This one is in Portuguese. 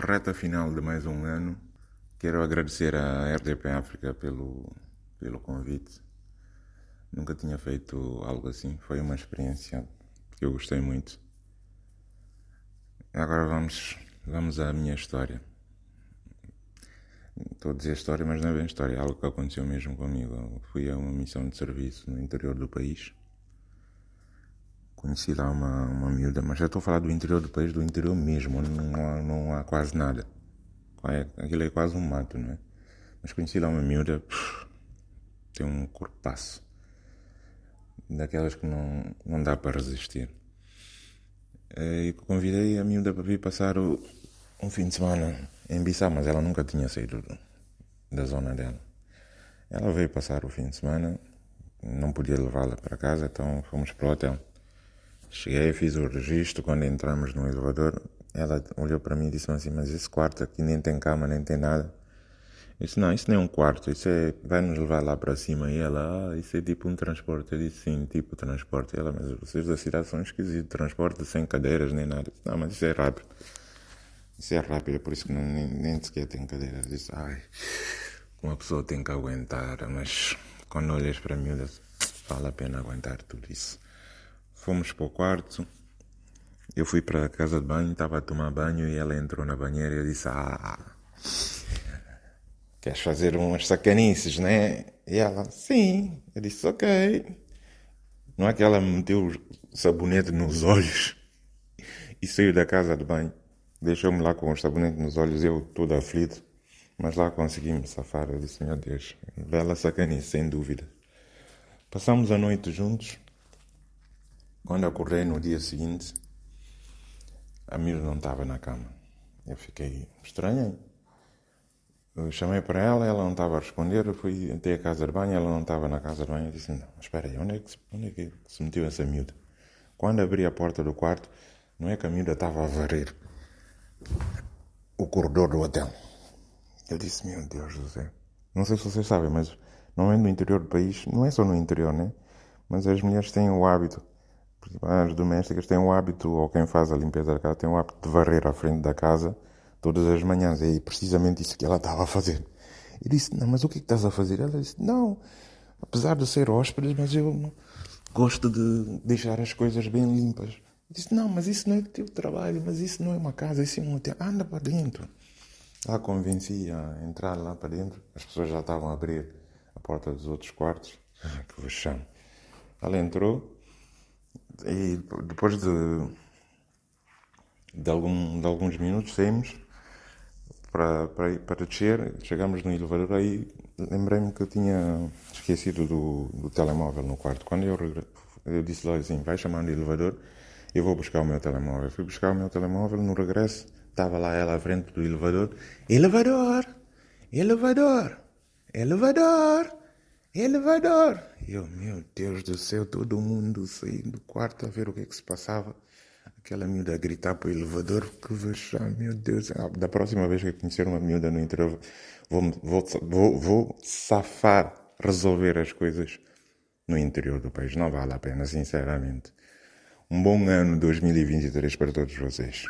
reta final de mais um ano. Quero agradecer à RDP África pelo, pelo convite. Nunca tinha feito algo assim. Foi uma experiência que eu gostei muito. Agora vamos, vamos à minha história. Estou a dizer história, mas não é bem história. É algo que aconteceu mesmo comigo. Fui a uma missão de serviço no interior do país conheci lá uma, uma miúda, mas já estou a falar do interior do país, do interior mesmo, não há, não há quase nada. É, aquilo é quase um mato, não é? Mas conheci lá uma miúda, tem um corpaço, daquelas que não, não dá para resistir. E convidei a miúda para vir passar o, um fim de semana em Bissau, mas ela nunca tinha saído da zona dela. Ela veio passar o fim de semana, não podia levá-la para casa, então fomos para o hotel. Cheguei, fiz o registro. Quando entramos no elevador, ela olhou para mim e disse assim: Mas esse quarto aqui nem tem cama, nem tem nada. Eu disse: Não, isso nem é um quarto, isso é. Vai nos levar lá para cima. E ela: Ah, isso é tipo um transporte. Eu disse: Sim, tipo transporte. E ela: Mas vocês da cidade são esquisitos, transporte sem cadeiras nem nada. Disse, Não, mas isso é rápido. Isso é rápido, é por isso que não, nem, nem sequer tem cadeiras. Eu disse: Ai, uma pessoa tem que aguentar, mas quando olhas para mim, vale a pena aguentar tudo isso. Fomos para o quarto. Eu fui para a casa de banho, estava a tomar banho e ela entrou na banheira e eu disse: Ah, queres fazer umas sacanices, né? E ela: Sim. Eu disse: Ok. Não é que ela meteu o sabonete nos olhos e saiu da casa de banho. Deixou-me lá com o sabonete nos olhos, eu todo aflito. Mas lá consegui me safar. Eu disse: Meu Deus, bela sacanice, sem dúvida. Passamos a noite juntos. Quando acordei no dia seguinte, a Mira não estava na cama. Eu fiquei estranho. Eu chamei para ela, ela não estava a responder. Eu fui até a casa de banho, ela não estava na casa de banho. Eu disse: Não, espera aí, onde é, que, onde é que se meteu essa miúda? Quando abri a porta do quarto, não é que a miúda estava a varrer o corredor do hotel. Eu disse: Meu Deus céu. Não sei se vocês sabem, mas não é no interior do país, não é só no interior, né? Mas as mulheres têm o hábito as domésticas têm o hábito, ou quem faz a limpeza da casa, tem o hábito de varrer à frente da casa todas as manhãs. E é precisamente isso que ela estava a fazer. Eu disse, não, mas o que, é que estás a fazer? Ela disse, não, apesar de ser hóspede, mas eu gosto de deixar as coisas bem limpas. Eu disse, não, mas isso não é teu trabalho, mas isso não é uma casa, isso é um hotel. Anda para dentro. Lá convenci a entrar lá para dentro. As pessoas já estavam a abrir a porta dos outros quartos. Ah, que vexame. Ela entrou, e depois de, de, algum, de alguns minutos saímos para, para, para descer, chegamos no elevador, aí lembrei-me que eu tinha esquecido do, do telemóvel no quarto. Quando eu, eu disse lá assim, vai chamar no elevador, eu vou buscar o meu telemóvel. Fui buscar o meu telemóvel, no regresso estava lá ela à frente do elevador. Elevador! Elevador! Elevador! Elevador! Eu, meu Deus do céu, todo mundo saindo do quarto a ver o que é que se passava. Aquela miúda a gritar para o elevador, que vexame, meu Deus. Ah, da próxima vez que conhecer uma miúda no interior, vou, vou, vou, vou safar, resolver as coisas no interior do país. Não vale a pena, sinceramente. Um bom ano 2023 para todos vocês.